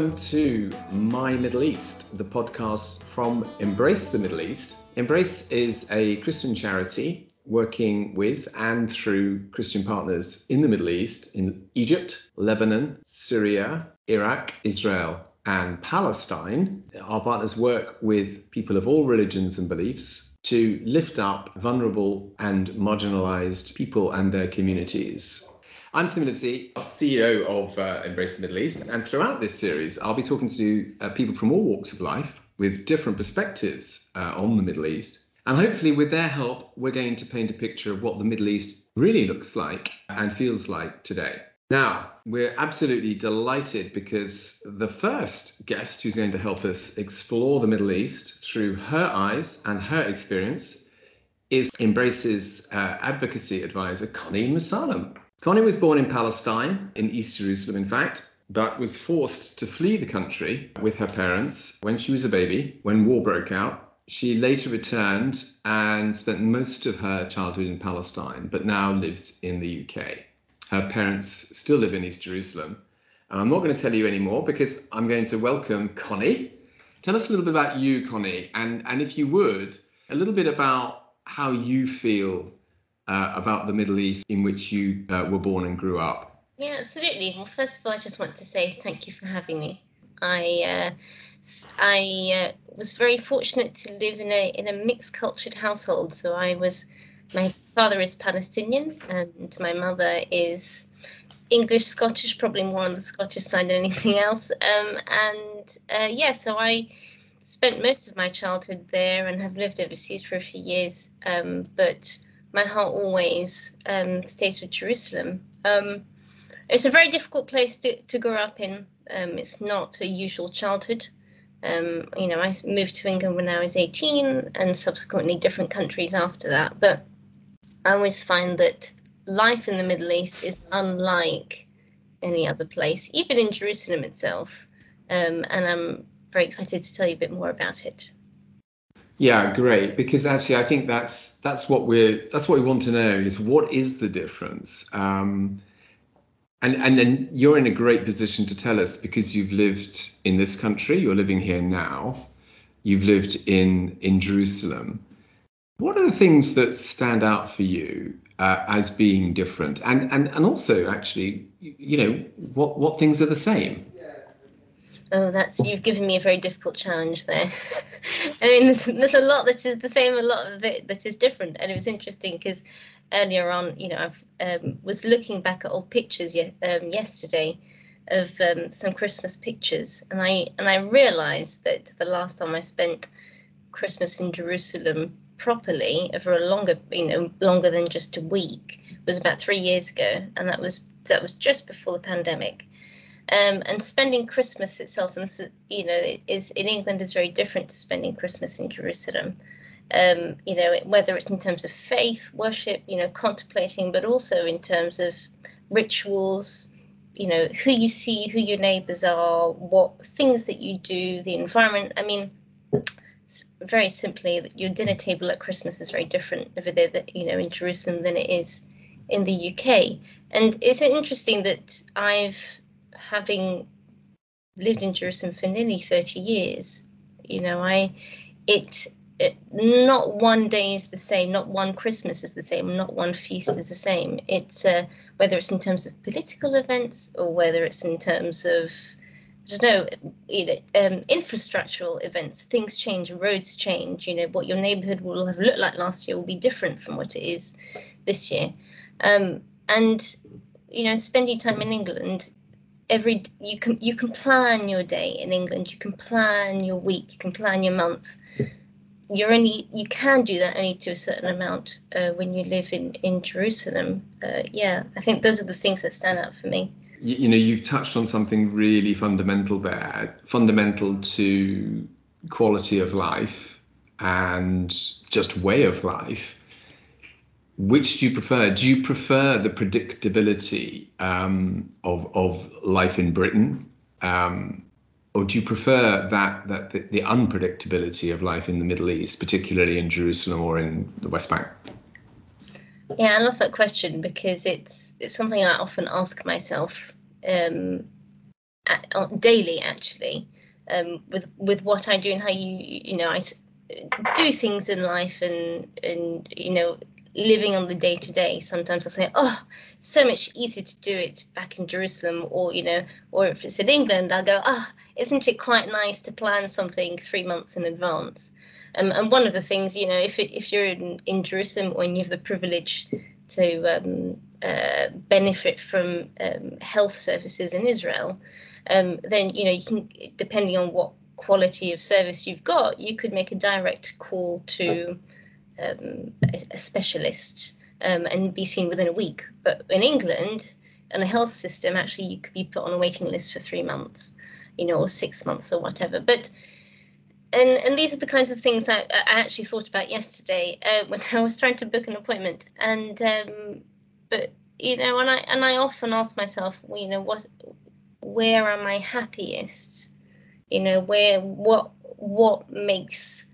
Welcome to My Middle East, the podcast from Embrace the Middle East. Embrace is a Christian charity working with and through Christian partners in the Middle East, in Egypt, Lebanon, Syria, Iraq, Israel, and Palestine. Our partners work with people of all religions and beliefs to lift up vulnerable and marginalized people and their communities. I'm Tim Livesey, CEO of uh, Embrace the Middle East, and throughout this series, I'll be talking to uh, people from all walks of life with different perspectives uh, on the Middle East. And hopefully, with their help, we're going to paint a picture of what the Middle East really looks like and feels like today. Now, we're absolutely delighted because the first guest who's going to help us explore the Middle East through her eyes and her experience is Embrace's uh, advocacy advisor, Connie Musallam. Connie was born in Palestine, in East Jerusalem, in fact, but was forced to flee the country with her parents when she was a baby, when war broke out. She later returned and spent most of her childhood in Palestine, but now lives in the UK. Her parents still live in East Jerusalem. And I'm not going to tell you anymore because I'm going to welcome Connie. Tell us a little bit about you, Connie, and, and if you would, a little bit about how you feel uh, about the Middle East in which you uh, were born and grew up. Yeah, absolutely. Well, first of all, I just want to say thank you for having me. I uh, I uh, was very fortunate to live in a in a mixed cultured household. So I was my father is Palestinian and my mother is English Scottish, probably more on the Scottish side than anything else. Um, and uh, yeah, so I spent most of my childhood there and have lived overseas for a few years. Um, but my heart always um, stays with Jerusalem. Um, it's a very difficult place to, to grow up in. Um, it's not a usual childhood. Um, you know, I moved to England when I was 18 and subsequently different countries after that. But I always find that life in the Middle East is unlike any other place, even in Jerusalem itself. Um, and I'm very excited to tell you a bit more about it. Yeah, great. Because actually, I think that's that's what we're that's what we want to know is what is the difference. Um, and and then you're in a great position to tell us because you've lived in this country. You're living here now. You've lived in in Jerusalem. What are the things that stand out for you uh, as being different? And and and also actually, you know, what what things are the same? Oh, that's you've given me a very difficult challenge there. I mean, there's, there's a lot that is the same, a lot of it that is different, and it was interesting because earlier on, you know, I um, was looking back at old pictures ye- um, yesterday of um, some Christmas pictures, and I and I realised that the last time I spent Christmas in Jerusalem properly over a longer, you know, longer than just a week was about three years ago, and that was that was just before the pandemic. Um, and spending Christmas itself, and you know, is in England is very different to spending Christmas in Jerusalem. Um, you know, whether it's in terms of faith, worship, you know, contemplating, but also in terms of rituals, you know, who you see, who your neighbours are, what things that you do, the environment. I mean, very simply, your dinner table at Christmas is very different over there, that you know, in Jerusalem than it is in the UK. And it's interesting that I've having lived in Jerusalem for nearly 30 years, you know, I, it's it, not one day is the same, not one Christmas is the same, not one feast is the same. It's uh, whether it's in terms of political events or whether it's in terms of I don't know, you know, um, infrastructural events. Things change, roads change. You know, what your neighborhood will have looked like last year will be different from what it is this year. Um, and you know, spending time in England, every you can you can plan your day in England. You can plan your week. You can plan your month. You're only you can do that only to a certain amount uh, when you live in in Jerusalem. Uh, yeah, I think those are the things that stand out for me. You, you know, you've touched on something really fundamental there, fundamental to quality of life and just way of life which do you prefer? Do you prefer the predictability um, of of life in Britain, um, or do you prefer that that the, the, unpredictability of life in the Middle East, particularly in Jerusalem or in the West Bank? Yeah, I love that question because it's it's something I often ask myself. Um, daily actually um, with with what I do and how you you know I do things in life and and you know living on the day to day sometimes i say oh so much easier to do it back in jerusalem or you know or if it's in england. I'll go oh isn't it quite nice to plan something three months in advance? Um, and one of the things you know if it, if you're in, in jerusalem or you have the privilege to um, uh, benefit from um, health services in israel um, then you know you can depending on what quality of service you've got you could make a direct call to um, a, a, specialist um, and be seen within a week. But in England, in a health system, actually, you could be put on a waiting list for three months, you know, or six months or whatever. But and and these are the kinds of things I, I actually thought about yesterday uh, when I was trying to book an appointment. And um, but you know, and I and I often ask myself, well, you know, what, where am I happiest? You know, where what what makes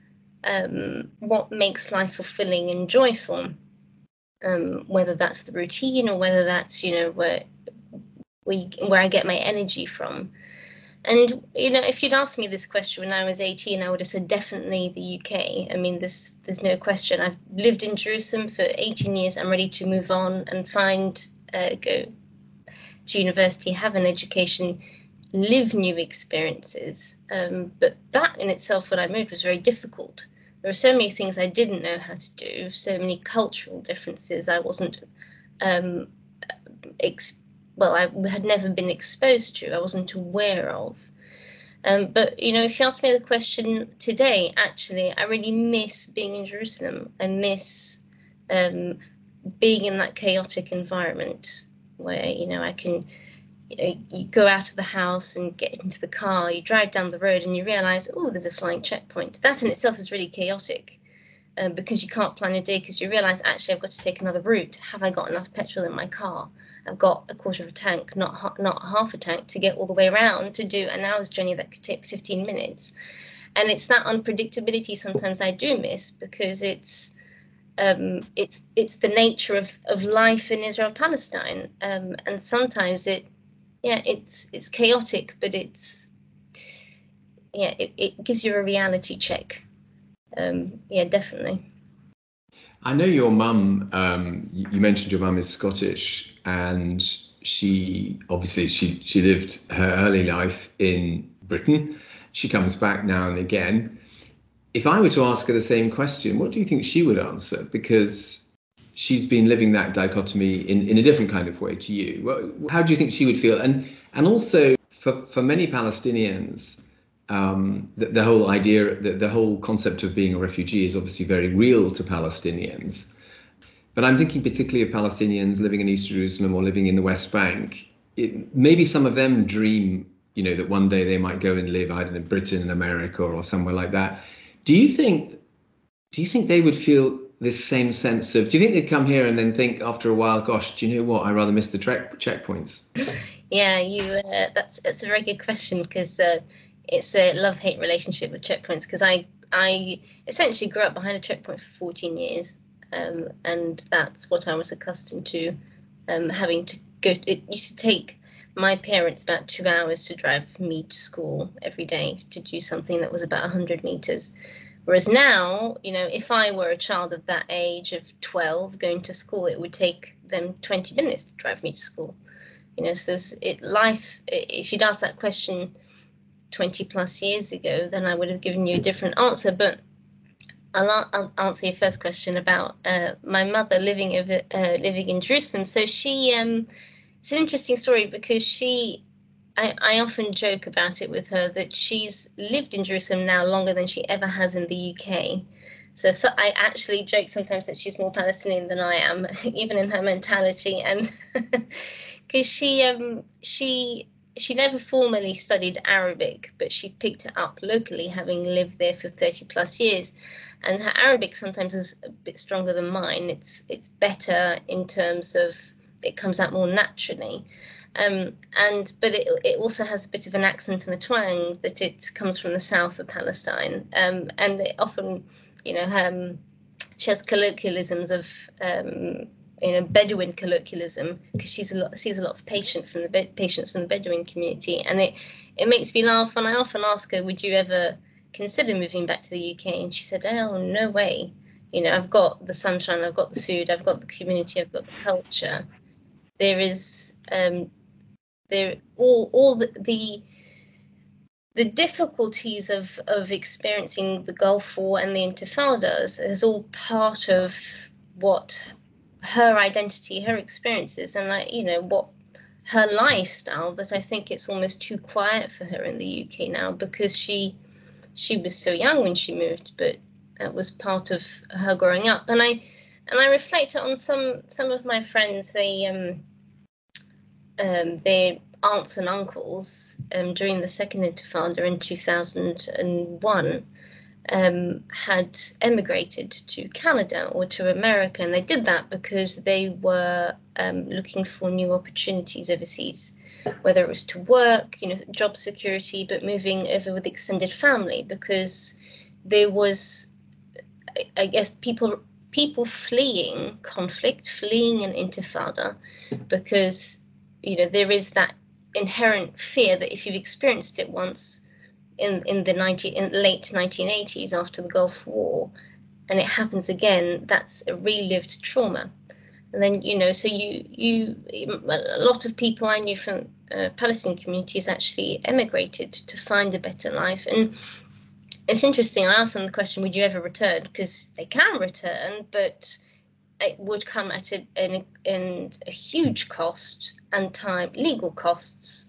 um, what makes life fulfilling and joyful, um, whether that's the routine or whether that's you know where we where I get my energy from. And you know, if you'd asked me this question when I was 18, I would have said definitely the UK. I mean, there's there's no question. I've lived in Jerusalem for 18 years. I'm ready to move on and find uh, go to university, have an education, live new experiences. Um, but that in itself, when I moved, was very difficult there were so many things I didn't know how to do, so many cultural differences I wasn't, um, ex- well, I had never been exposed to, I wasn't aware of. Um, but you know, if you ask me the question today, actually, I really miss being in Jerusalem. I miss um, being in that chaotic environment where you know I can you know, you go out of the house and get into the car, you drive down the road and you realize, oh, there's a flying checkpoint. That in itself is really chaotic um, because you can't plan a day because you realize, actually, I've got to take another route. Have I got enough petrol in my car? I've got a quarter of a tank, not, not half a tank, to get all the way around to do an hour's journey that could take 15 minutes. And it's that unpredictability sometimes I do miss because it's um, it's it's the nature of, of life in Israel Palestine, um, and sometimes it yeah, it's it's chaotic, but it's yeah, it, it gives you a reality check. Um, yeah, definitely. I know your mum. Um, you mentioned your mum is Scottish, and she obviously she she lived her early life in Britain. She comes back now and again. If I were to ask her the same question, what do you think she would answer? Because she's been living that dichotomy in, in a different kind of way to you. How do you think she would feel? And and also for, for many Palestinians, um, the, the, whole idea, the, the whole concept of being a refugee is obviously very real to Palestinians. But I'm thinking particularly of Palestinians living in East Jerusalem or living in the West Bank. It, maybe some of them dream, you know, that one day they might go and live, I don't know, Britain America or somewhere like that. Do you think? Do you think they would feel this same sense of do you think they'd come here and then think after a while gosh do you know what? I rather miss the track checkpoints. Yeah you uh, that's that's a very good question because uh, it's a love hate relationship with checkpoints because i i essentially grew up behind a checkpoint for 14 years um, and that's what i was accustomed to um, having to go it used to take my parents about two hours to drive me to school every day to do something that was about 100 meters Whereas now, you know, if I were a child of that age of 12 going to school, it would take them 20 minutes to drive me to school. You know, so it life, if you'd asked that question 20 plus years ago, then I would have given you a different answer. But I'll, I'll answer your first question about uh, my mother living over, uh, living in Jerusalem. So she, um, it's an interesting story because she I, I often joke about it with her that she's lived in Jerusalem now longer than she ever has in the UK. So, so I actually joke sometimes that she's more Palestinian than I am, even in her mentality, and because she um she she never formally studied Arabic, but she picked it up locally, having lived there for 30 plus years. And her Arabic sometimes is a bit stronger than mine. It's it's better in terms of it comes out more naturally. Um, and but it, it also has a bit of an accent and a twang that it comes from the south of Palestine, um, and it often, you know, um, she has colloquialisms of um, you know Bedouin colloquialism because she's a lot sees a lot of patient from the patients from the Bedouin community, and it it makes me laugh. And I often ask her, "Would you ever consider moving back to the UK?" And she said, "Oh, no way. You know, I've got the sunshine, I've got the food, I've got the community, I've got the culture. There is um, there all all the, the the difficulties of of experiencing the Gulf War and the Intifadas is all part of what her identity, her experiences, and like you know what her lifestyle. That I think it's almost too quiet for her in the UK now because she she was so young when she moved, but that was part of her growing up. And I and I reflect on some some of my friends. They um um they aunts and uncles um, during the second intifada in 2001 um, had emigrated to Canada or to America, and they did that because they were um, looking for new opportunities overseas, whether it was to work, you know, job security, but moving over with extended family because there was, I guess, people people fleeing conflict, fleeing an intifada, because you know there is that inherent fear that if you've experienced it once in in the 90, in late 1980s after the Gulf War, and it happens again, that's a relived trauma. And then you know, so you you a lot of people I knew from uh, Palestinian communities actually emigrated to find a better life. And it's interesting. I asked them the question, "Would you ever return?" Because they can return, but it would come at a, in, in a huge cost and time, legal costs,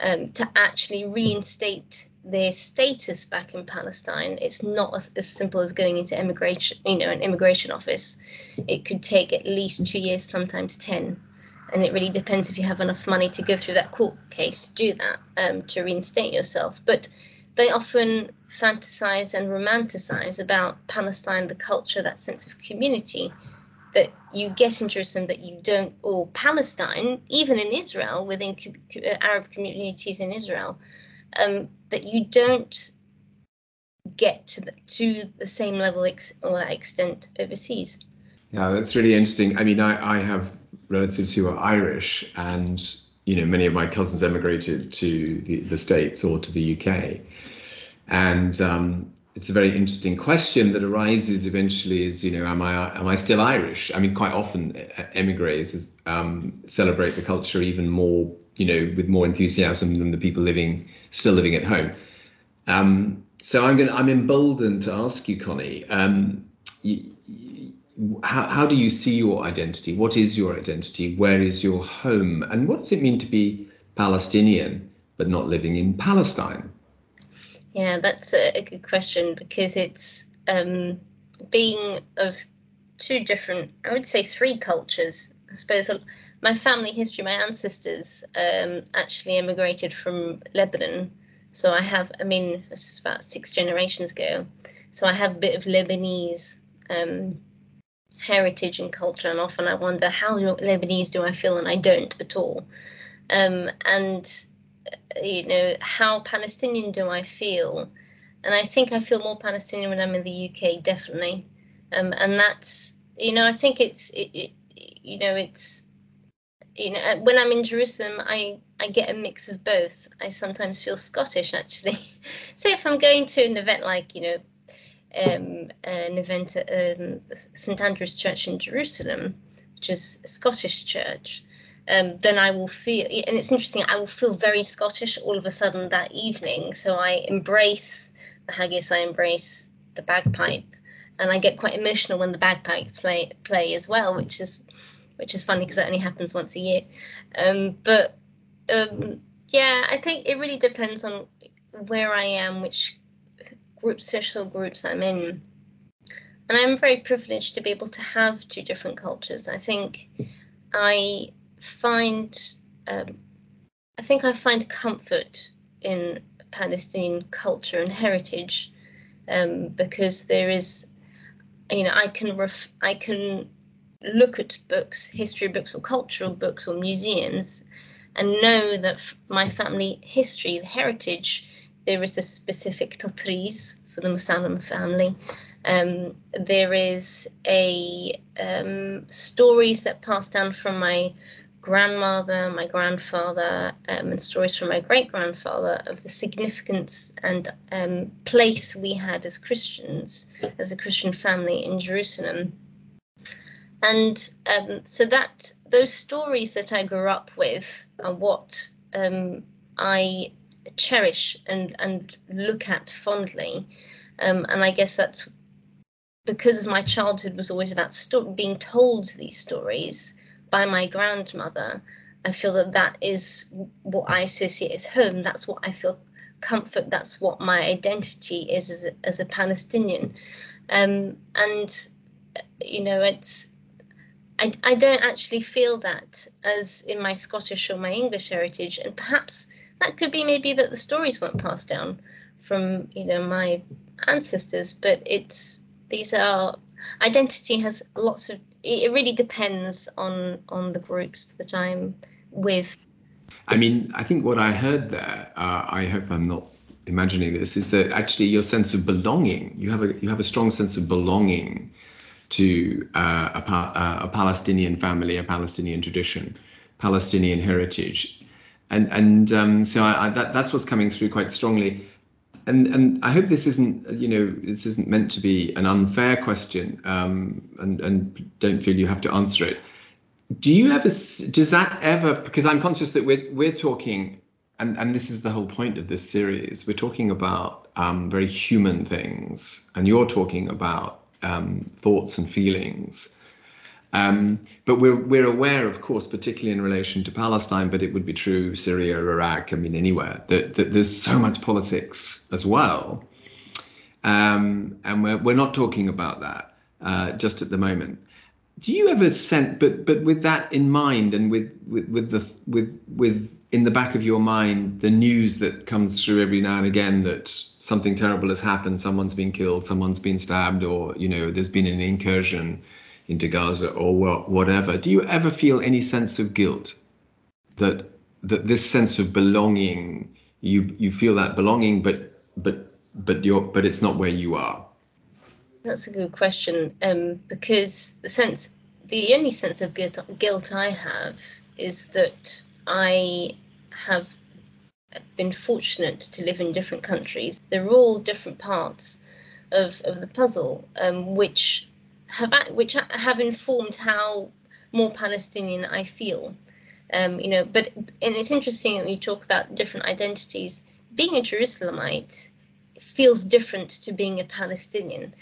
um, to actually reinstate their status back in Palestine. It's not as, as, simple as going into immigration, you know, an immigration office. It could take at least two years, sometimes ten, and it really depends if you have enough money to go through that court case to do that, um, to reinstate yourself. But they often fantasize and romanticize about Palestine, the culture, that sense of community that you get in Jerusalem that you don't, or Palestine, even in Israel, within uh, Arab communities in Israel, um, that you don't get to the, to the same level ex- or that extent overseas. Yeah, that's really interesting. I mean, I, I have relatives who are Irish, and you know, many of my cousins emigrated to the, the States or to the UK, and um, it's a very interesting question that arises eventually is you know am i am i still irish? I mean quite often emigres um, celebrate the culture even more you know with more enthusiasm than the people living still living at home. Um, so i'm going i'm emboldened to ask you connie um, you, how, how do you see your identity? What is your identity? Where is your home? And what does it mean to be palestinian but not living in palestine yeah, that's a, a good question because it's um, being of two different, I would say three cultures. I suppose my family history, my ancestors um, actually immigrated from Lebanon. So I have, I mean, this is about six generations ago. So I have a bit of Lebanese um, heritage and culture, and often I wonder how Lebanese do I feel, and I don't at all. Um, and you know, how Palestinian do I feel? And I think I feel more Palestinian when I'm in the UK, definitely. Um, and that's, you know, I think it's, it, it, you know, it's, you know, when I'm in Jerusalem, I, I get a mix of both. I sometimes feel Scottish, actually. so if I'm going to an event like, you know, um, an event at um, St Andrew's Church in Jerusalem, which is a Scottish church, um, then I will feel, and it's interesting, I will feel very Scottish all of a sudden that evening. So I embrace the haggis, I embrace the bagpipe, and I get quite emotional when the bagpipe play play as well, which is which is funny because it only happens once a year. Um, but um, yeah, I think it really depends on where I am, which group social groups I'm in. And I'm very privileged to be able to have two different cultures. I think I find um, I think I find comfort in Palestinian culture and heritage um, because there is, you know, I can ref- I can look at books, history books or cultural books or museums, and know that my family history, the heritage, there is a specific tatreez for the Musallam family, Um, there is a um, stories that pass down from my grandmother, my grandfather, um, and stories from my great grandfather of the significance and um, place we had as Christians, as a Christian family in Jerusalem. And um, so that those stories that I grew up with are what um, I cherish and and look at fondly. Um, and I guess that's because of my childhood was always about sto- being told these stories by my grandmother. I feel that that is what I associate as home. That's what I feel comfort. That's what my identity is as a, as a Palestinian. Um, and you know, it's I, I don't actually feel that as in my Scottish or my English heritage, and perhaps that could be maybe that the stories weren't passed down from you know my ancestors, but it's these are identity has lots of it really depends on on the groups that I'm with. I mean, I think what I heard there, uh, I hope I'm not imagining this, is that actually your sense of belonging, you have a you have a strong sense of belonging to uh, a, uh, a Palestinian family, a Palestinian tradition, Palestinian heritage, and and um, so I, I, that that's what's coming through quite strongly and and I hope this isn't you know this isn't meant to be an unfair question um, and and don't feel you have to answer it. Do you ever does that ever because I'm conscious that we're we're talking and and this is the whole point of this series we're talking about um, very human things and you're talking about um, thoughts and feelings um, but we're we're aware, of course, particularly in relation to Palestine, but it would be true Syria, Iraq, I mean anywhere, that, that there's so much politics as well. Um, and we're we're not talking about that uh, just at the moment. Do you ever sense, but but with that in mind, and with with with the with with in the back of your mind the news that comes through every now and again that something terrible has happened, someone's been killed, someone's been stabbed, or you know there's been an incursion into Gaza or whatever, do you ever feel any sense of guilt that that this sense of belonging, you you feel that belonging, but but but you're but it's not where you are? That's a good question, um, because the sense, the only sense of guilt, guilt I have is that I have been fortunate to live in different countries. They're all different parts of, of the puzzle, um, which have which have informed how more Palestinian I feel. Um, you know, but and it's interesting that you talk about different identities. Being a Jerusalemite feels different to being a Palestinian.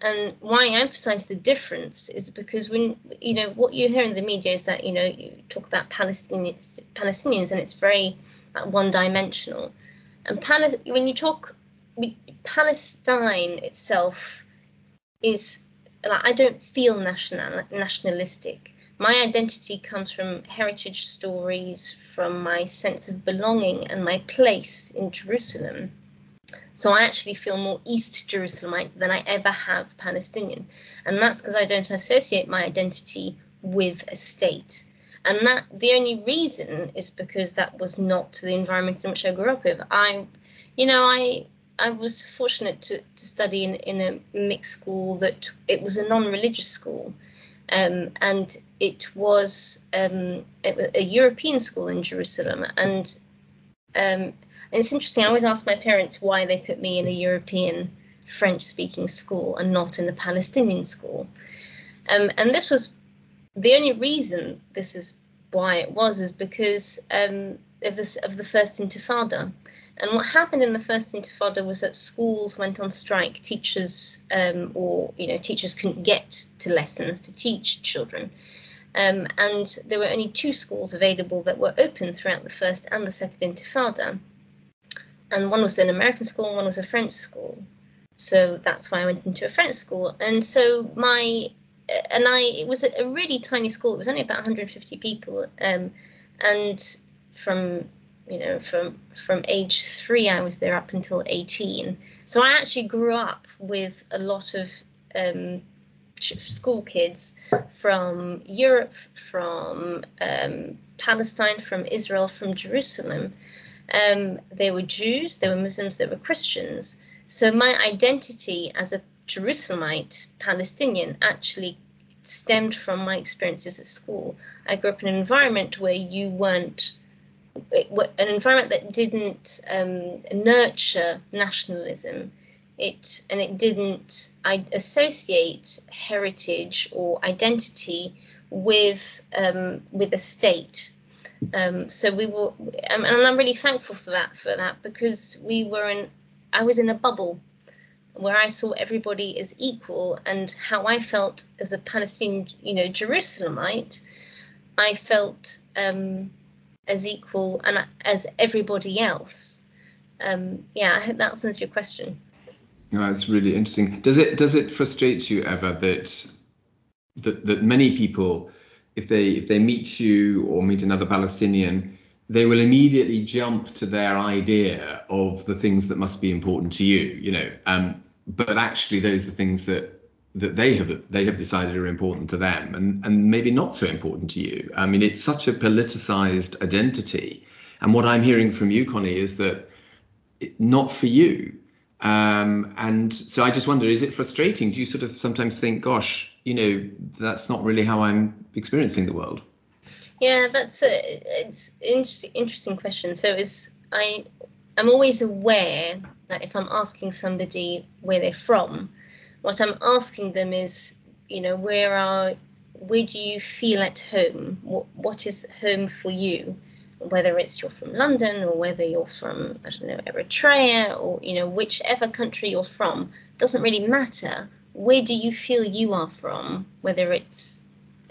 And why I emphasize the difference is because when you know what you hear in the media is that you know you talk about Palestinians, Palestinians, and it's very one-dimensional. And when you talk, Palestine itself is like I don't feel national nationalistic. My identity comes from heritage stories, from my sense of belonging and my place in Jerusalem. So I actually feel more East Jerusalemite than I ever have Palestinian. And that's because I don't associate my identity with a state. And that the only reason is because that was not the environment in which I grew up with. I, you know, I I was fortunate to, to study in, in a mixed school that it was a non-religious school. Um, and it was, um, was a European school in Jerusalem. And, um, and it's interesting, I always ask my parents why they put me in a European French speaking school and not in a Palestinian school. Um, and this was the only reason this is why it was is because um, of this of the first Intifada. And what happened in the first Intifada was that schools went on strike. Teachers, um, or you know, teachers couldn't get to lessons to teach children, um, and there were only two schools available that were open throughout the first and the second Intifada. And one was an American school, and one was a French school. So that's why I went into a French school. And so my and I, it was a, really tiny school. It was only about 150 people, um, and from you know from from age three i was there up until 18 so i actually grew up with a lot of um, school kids from europe from um, palestine from israel from jerusalem. Um, they were jews they were muslims they were christians. So my identity as a Jerusalemite Palestinian actually stemmed from my experiences at school. I grew up in an environment where you weren't an environment that didn't um, nurture nationalism. It and it didn't I associate heritage or identity with um, with a state. Um, so we were and I'm really thankful for that for that because we were in I was in a bubble where I saw everybody as equal and how I felt as a Palestinian you know Jerusalemite I felt um, as equal and as everybody else. Um, yeah, I hope that answers your question. No, it's really interesting. Does it does it frustrate you ever that that that many people, if they if they meet you or meet another Palestinian, they will immediately jump to their idea of the things that must be important to you. You know, um, but actually those are things that that they have they have decided are important to them and and maybe not so important to you. I mean, it's such a politicized identity, and what I'm hearing from you, Connie, is that it, not for you. Um, and so I just wonder, is it frustrating? Do you sort of sometimes think, gosh, you know, that's not really how I'm experiencing the world? Yeah, that's a it's interesting interesting question. So is I I'm always aware that if I'm asking somebody where they're from, what I'm asking them is, you know, where are where do you feel at home? What what is home for you? Whether it's you're from London or whether you're from I don't know Eritrea or you know whichever country you're from doesn't really matter. Where do you feel you are from? Whether it's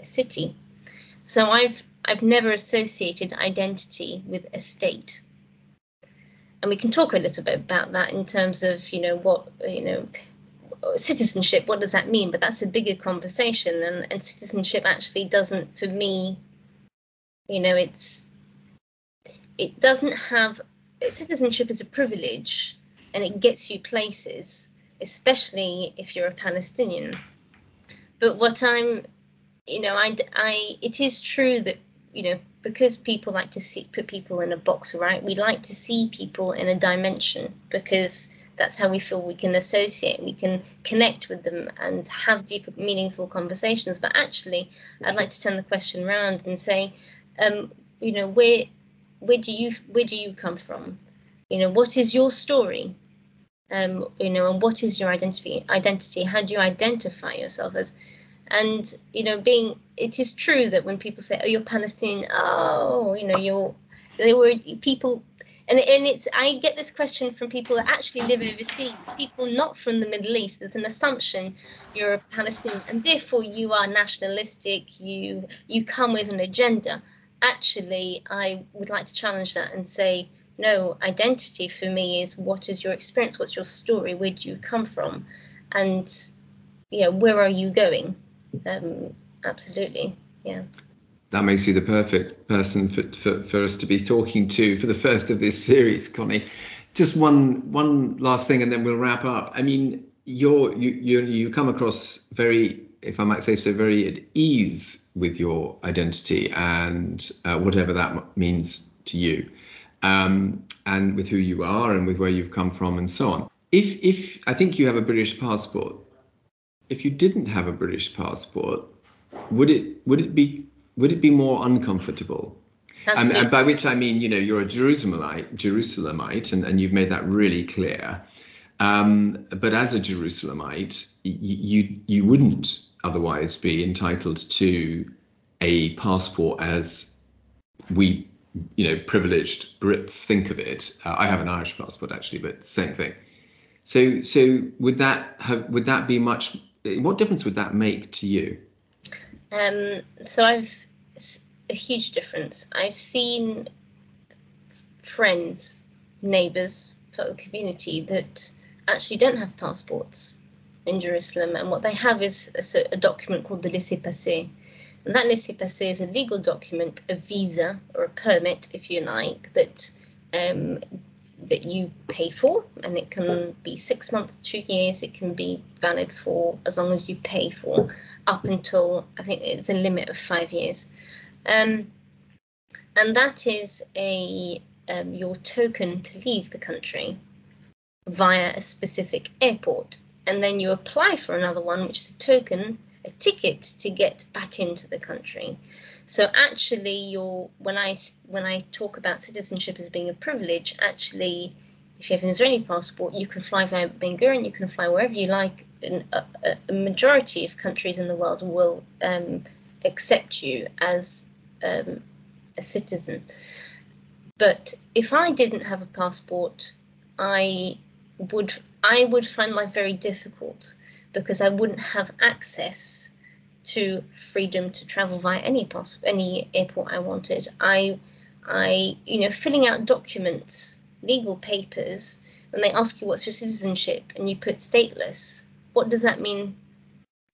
a city. So I've I've never associated identity with a state. And we can talk a little bit about that in terms of you know what you know citizenship, what does that mean? But that's a bigger conversation, and, and citizenship actually doesn't, for me, you know, it's it doesn't have citizenship is a privilege, and it gets you places, especially if you're a Palestinian. But what I'm, you know, I, I, it is true that you know because people like to see put people in a box, right? We like to see people in a dimension because that's how we feel we can associate, we can connect with them and have deeper, meaningful conversations. But actually, I'd like to turn the question around and say, um, you know, where where do you where do you come from? You know, what is your story? Um, you know, and what is your identity? Identity. How do you identify yourself as? And you know, being it is true that when people say, "Oh, you're Palestinian," oh, you know, you're they were people and, and it's I get this question from people that actually live overseas, people not from the Middle East. There's an assumption you're a Palestinian and therefore you are nationalistic, you you come with an agenda. Actually, I would like to challenge that and say, no, identity for me is what is your experience, what's your story, where do you come from? And yeah, where are you going? Um, absolutely. Yeah that makes you the perfect person for, for, for us to be talking to for the first of this series, Connie. Just one one last thing, and then we'll wrap up. I mean, you're you you you come across very, if I might say so, very at ease with your identity and uh, whatever that means to you, um, and with who you are and with where you've come from and so on. If if I think you have a British passport, if you didn't have a British passport, would it would it be would it be more uncomfortable? Um, and by which I mean, you know, you're a Jerusalemite, Jerusalemite, and, and you've made that really clear. Um, but as a Jerusalemite, y- you you wouldn't otherwise be entitled to a passport as we, you know, privileged Brits think of it. Uh, I have an Irish passport actually, but same thing. So so would that have would that be much? What difference would that make to you? Um, so I've a huge difference. I've seen friends, neighbours, fellow community that actually don't have passports in Jerusalem, and what they have is a, a document called the laissez-passer. And that laissez-passer is a legal document, a visa or a permit, if you like, that um, that you pay for, and it can be six months, two years. It can be valid for as long as you pay for, up until I think it's a limit of five years, um, and that is a um, your token to leave the country via a specific airport. and then you apply for another one, which is a token, a ticket to get back into the country. So actually, you're when I when I talk about citizenship as being a privilege, actually, if you have an Israeli passport, you can fly via Ben Gurion, you can fly wherever you like. A, a majority of countries in the world will um, accept you as um, a citizen. But if I didn't have a passport, I would I would find life very difficult because I wouldn't have access to freedom to travel via any pass any airport I wanted. I I you know filling out documents, legal papers, when they ask you what's your citizenship and you put stateless, what does that mean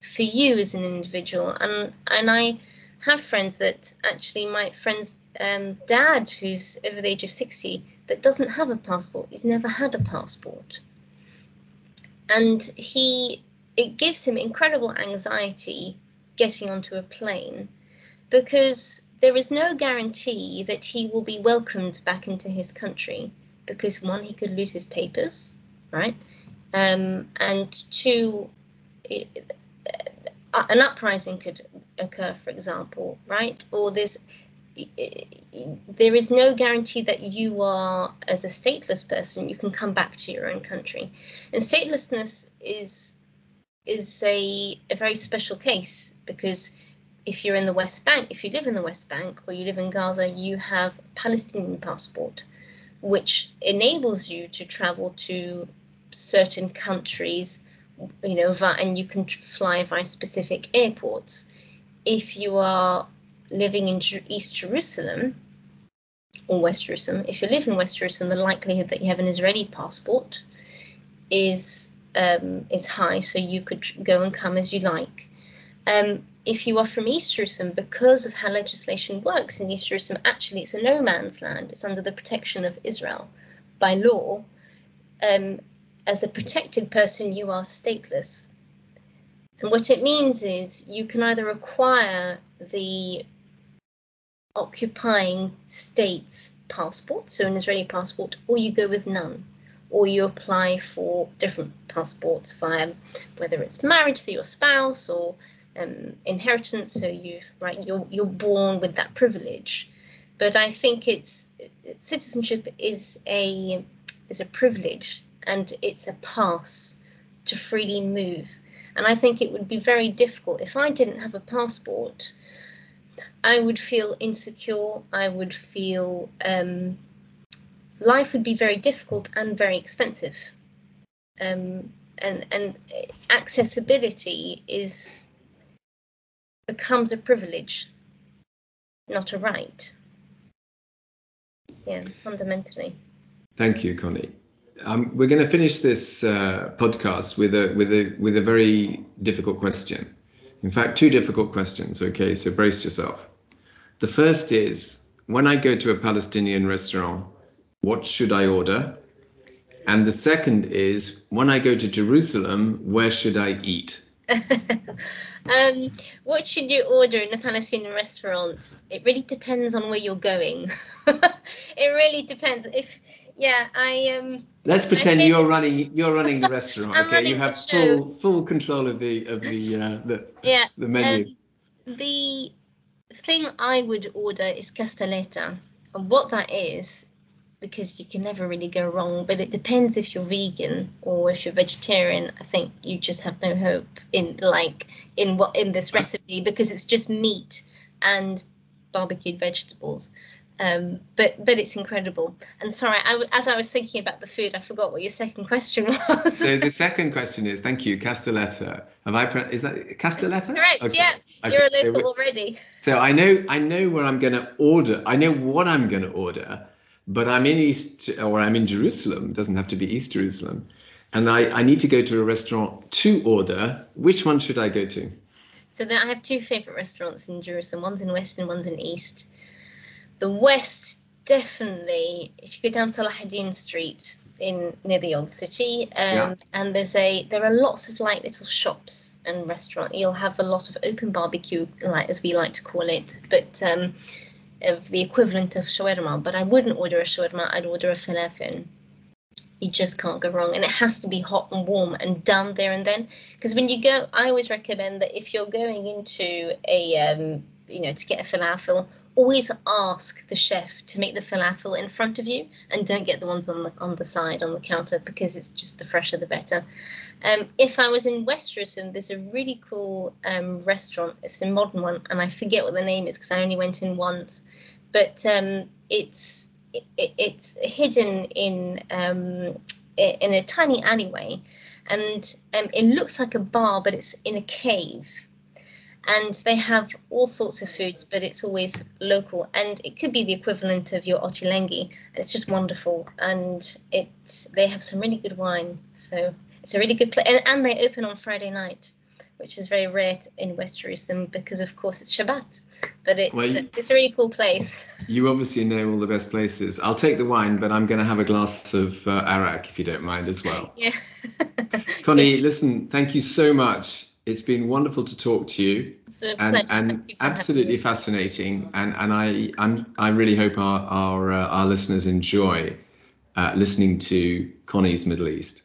for you as an individual? And and I have friends that actually my friend's um, dad, who's over the age of 60, that doesn't have a passport. He's never had a passport. And he, it gives him incredible anxiety getting onto a plane because there is no guarantee that he will be welcomed back into his country because one, he could lose his papers, right? Um, and two, it, uh, an uprising could occur, for example, right? Or there's there is no guarantee that you are, as a stateless person, you can come back to your own country. And statelessness is is a, a very special case because if you're in the West Bank, if you live in the West Bank or you live in Gaza, you have a Palestinian passport, which enables you to travel to certain countries, you know, and you can fly via specific airports. If you are living in East Jerusalem or West Jerusalem, if you live in West Jerusalem, the likelihood that you have an Israeli passport is um, is high, so you could go and come as you like. Um, if you are from East Jerusalem, because of how legislation works in East Jerusalem, actually it's a no man's land. It's under the protection of Israel by law. Um, as a protected person, you are stateless. And what it means is you can either acquire the occupying state's passport, so an Israeli passport, or you go with none, or you apply for different passports via whether it's marriage, to your spouse, or um, inheritance, so you've right, you're you're born with that privilege. But I think it's citizenship is a is a privilege and it's a pass to freely move. And I think it would be very difficult if I didn't have a passport I would feel insecure. I would feel um, life would be very difficult and very expensive. Um, and and accessibility is becomes a privilege, not a right. Yeah, fundamentally. Thank you, Connie. Um, we're going to finish this uh, podcast with a with a with a very difficult question. In fact, two difficult questions. Okay, so brace yourself. The first is when I go to a Palestinian restaurant, what should I order? And the second is when I go to Jerusalem, where should I eat? um, what should you order in a Palestinian restaurant? It really depends on where you're going. it really depends. If yeah, I um. Let's pretend you're running you're running the restaurant. okay, you have full full control of the of the uh, the yeah the menu. Um, the thing I would order is castelletta, and what that is, because you can never really go wrong. But it depends if you're vegan or if you're vegetarian. I think you just have no hope in like in what in this recipe because it's just meat and barbecued vegetables. Um, but but it's incredible. And sorry, I, as I was thinking about the food, I forgot what your second question was. so the second question is, thank you, Castelletta. Have I is that Castelletta? Correct. Okay. Yeah, okay. you're a local so already. So I know I know where I'm going to order. I know what I'm going to order, but I'm in East or I'm in Jerusalem. It doesn't have to be East Jerusalem, and I I need to go to a restaurant to order. Which one should I go to? So then I have two favorite restaurants in Jerusalem. One's in West and one's in East. The west, definitely, if you go down Salahuddin Street in near the old city, um, yeah. and there's a there are lots of like little shops and restaurant. You'll have a lot of open barbecue, like as we like to call it, but um, of the equivalent of shawarma. But I wouldn't order a shawarma. I'd order a falafel. you just can't go wrong. And it has to be hot and warm and done there and then. Because when you go, I always recommend that if you're going into a, um, you know, to get a falafel, always ask the chef to make the falafel in front of you and don't get the ones on the on the side on the counter because it's just the fresher the better. Um, if I was in West Jerusalem, there's a really cool um, restaurant. It's a modern one, and I forget what the name is because I only went in once. But um, it's it, it's hidden in um, in a tiny alleyway, and um, it looks like a bar, but it's in a cave. And they have all sorts of foods, but it's always local, and it could be the equivalent of your ottolenghi. It's just wonderful, and it they have some really good wine, so it's a really good place. And, and they open on Friday night which is very rare in West Jerusalem because, of course, it's Shabbat. But it's, well, you, it's a really cool place. You obviously know all the best places. I'll take the wine, but I'm going to have a glass of uh, arak if you don't mind as well. Yeah. Connie, listen, thank you so much. It's been wonderful to talk to you. and, and absolutely fascinating. And and I I'm, I really hope our our uh, our listeners enjoy uh, listening to Connie's Middle East.